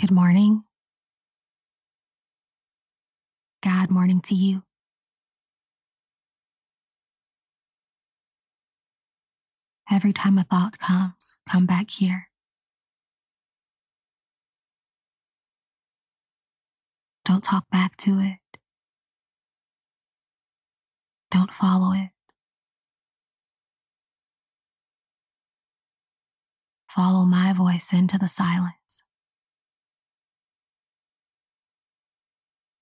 Good morning. God morning to you. Every time a thought comes, come back here. Don't talk back to it. Don't follow it. Follow my voice into the silence.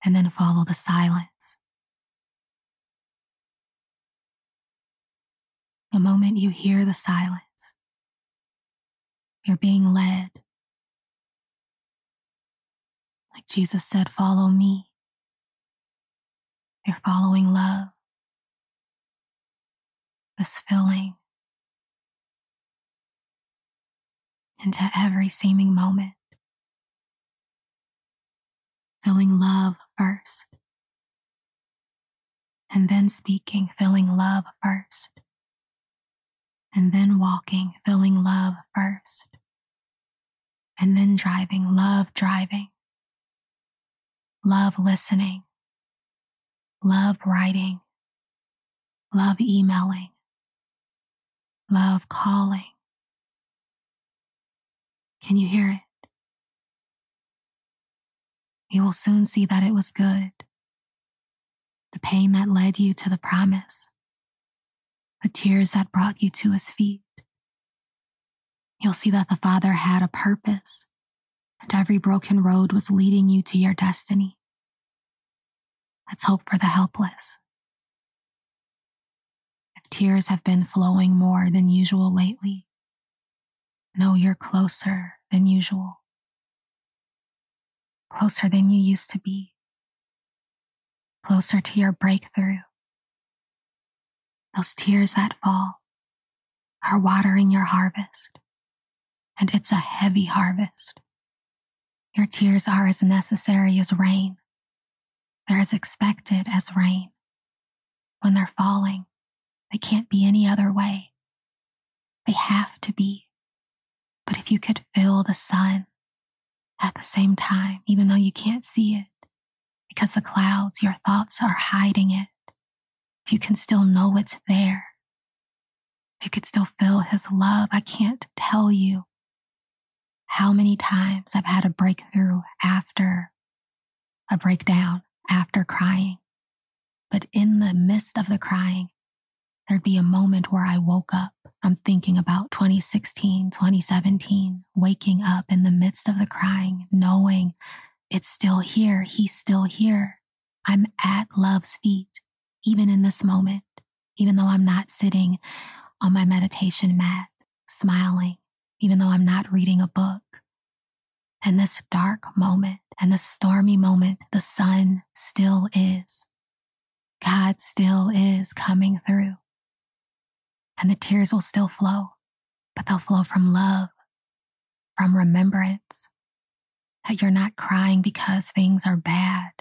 And then follow the silence. The moment you hear the silence, you're being led. Like Jesus said, follow me. You're following love, this filling into every seeming moment filling love first, and then speaking, feeling love first, and then walking, feeling love first, and then driving, love driving, love listening, love writing, love emailing, love calling. Can you hear it? You will soon see that it was good. The pain that led you to the promise, the tears that brought you to his feet. You'll see that the Father had a purpose, and every broken road was leading you to your destiny. Let's hope for the hopeless. If tears have been flowing more than usual lately, know you're closer than usual closer than you used to be, closer to your breakthrough. Those tears that fall are watering your harvest, and it's a heavy harvest. Your tears are as necessary as rain. They're as expected as rain. When they're falling, they can't be any other way. They have to be. But if you could feel the sun at the same time, even though you can't see it, because the clouds, your thoughts are hiding it. If you can still know it's there, if you could still feel his love, I can't tell you how many times I've had a breakthrough after a breakdown, after crying. But in the midst of the crying, there'd be a moment where I woke up I'm thinking about 2016, 2017, waking up in the midst of the crying, knowing it's still here. He's still here. I'm at love's feet, even in this moment, even though I'm not sitting on my meditation mat, smiling, even though I'm not reading a book. And this dark moment and this stormy moment, the sun still is. God still is coming through and the tears will still flow, but they'll flow from love, from remembrance that you're not crying because things are bad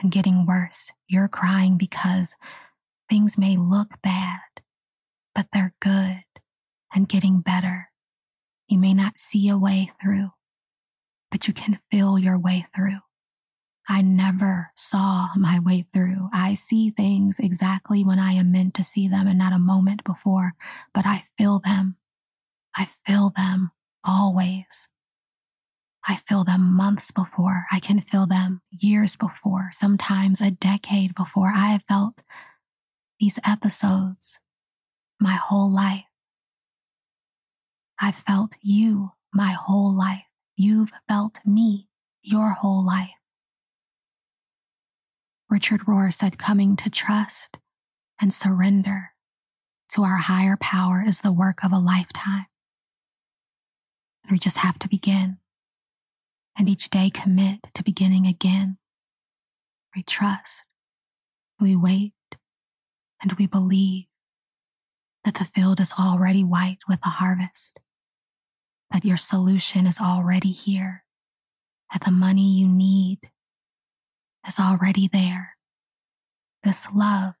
and getting worse. You're crying because things may look bad, but they're good and getting better. You may not see a way through, but you can feel your way through. I never saw my way through. I see things exactly when I am meant to see them and not a moment before, but I feel them. I feel them always. I feel them months before. I can feel them years before, sometimes a decade before. I have felt these episodes my whole life. I've felt you my whole life. You've felt me your whole life. Richard Rohr said, coming to trust and surrender to our higher power is the work of a lifetime. And we just have to begin. And each day commit to beginning again. We trust, we wait, and we believe that the field is already white with the harvest, that your solution is already here, that the money you need is already there. This love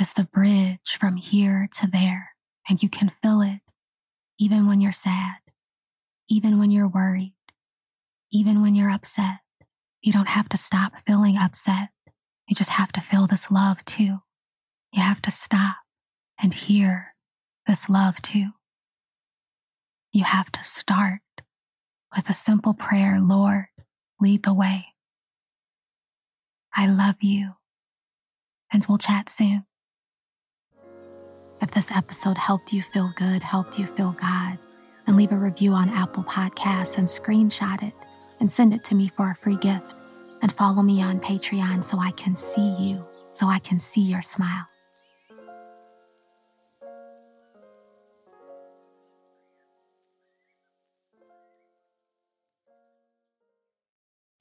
is the bridge from here to there, and you can feel it even when you're sad, even when you're worried, even when you're upset. You don't have to stop feeling upset. You just have to feel this love too. You have to stop and hear this love too. You have to start with a simple prayer Lord, lead the way. I love you, and we'll chat soon. If this episode helped you feel good, helped you feel God, then leave a review on Apple Podcasts and screenshot it and send it to me for a free gift. And follow me on Patreon so I can see you, so I can see your smile.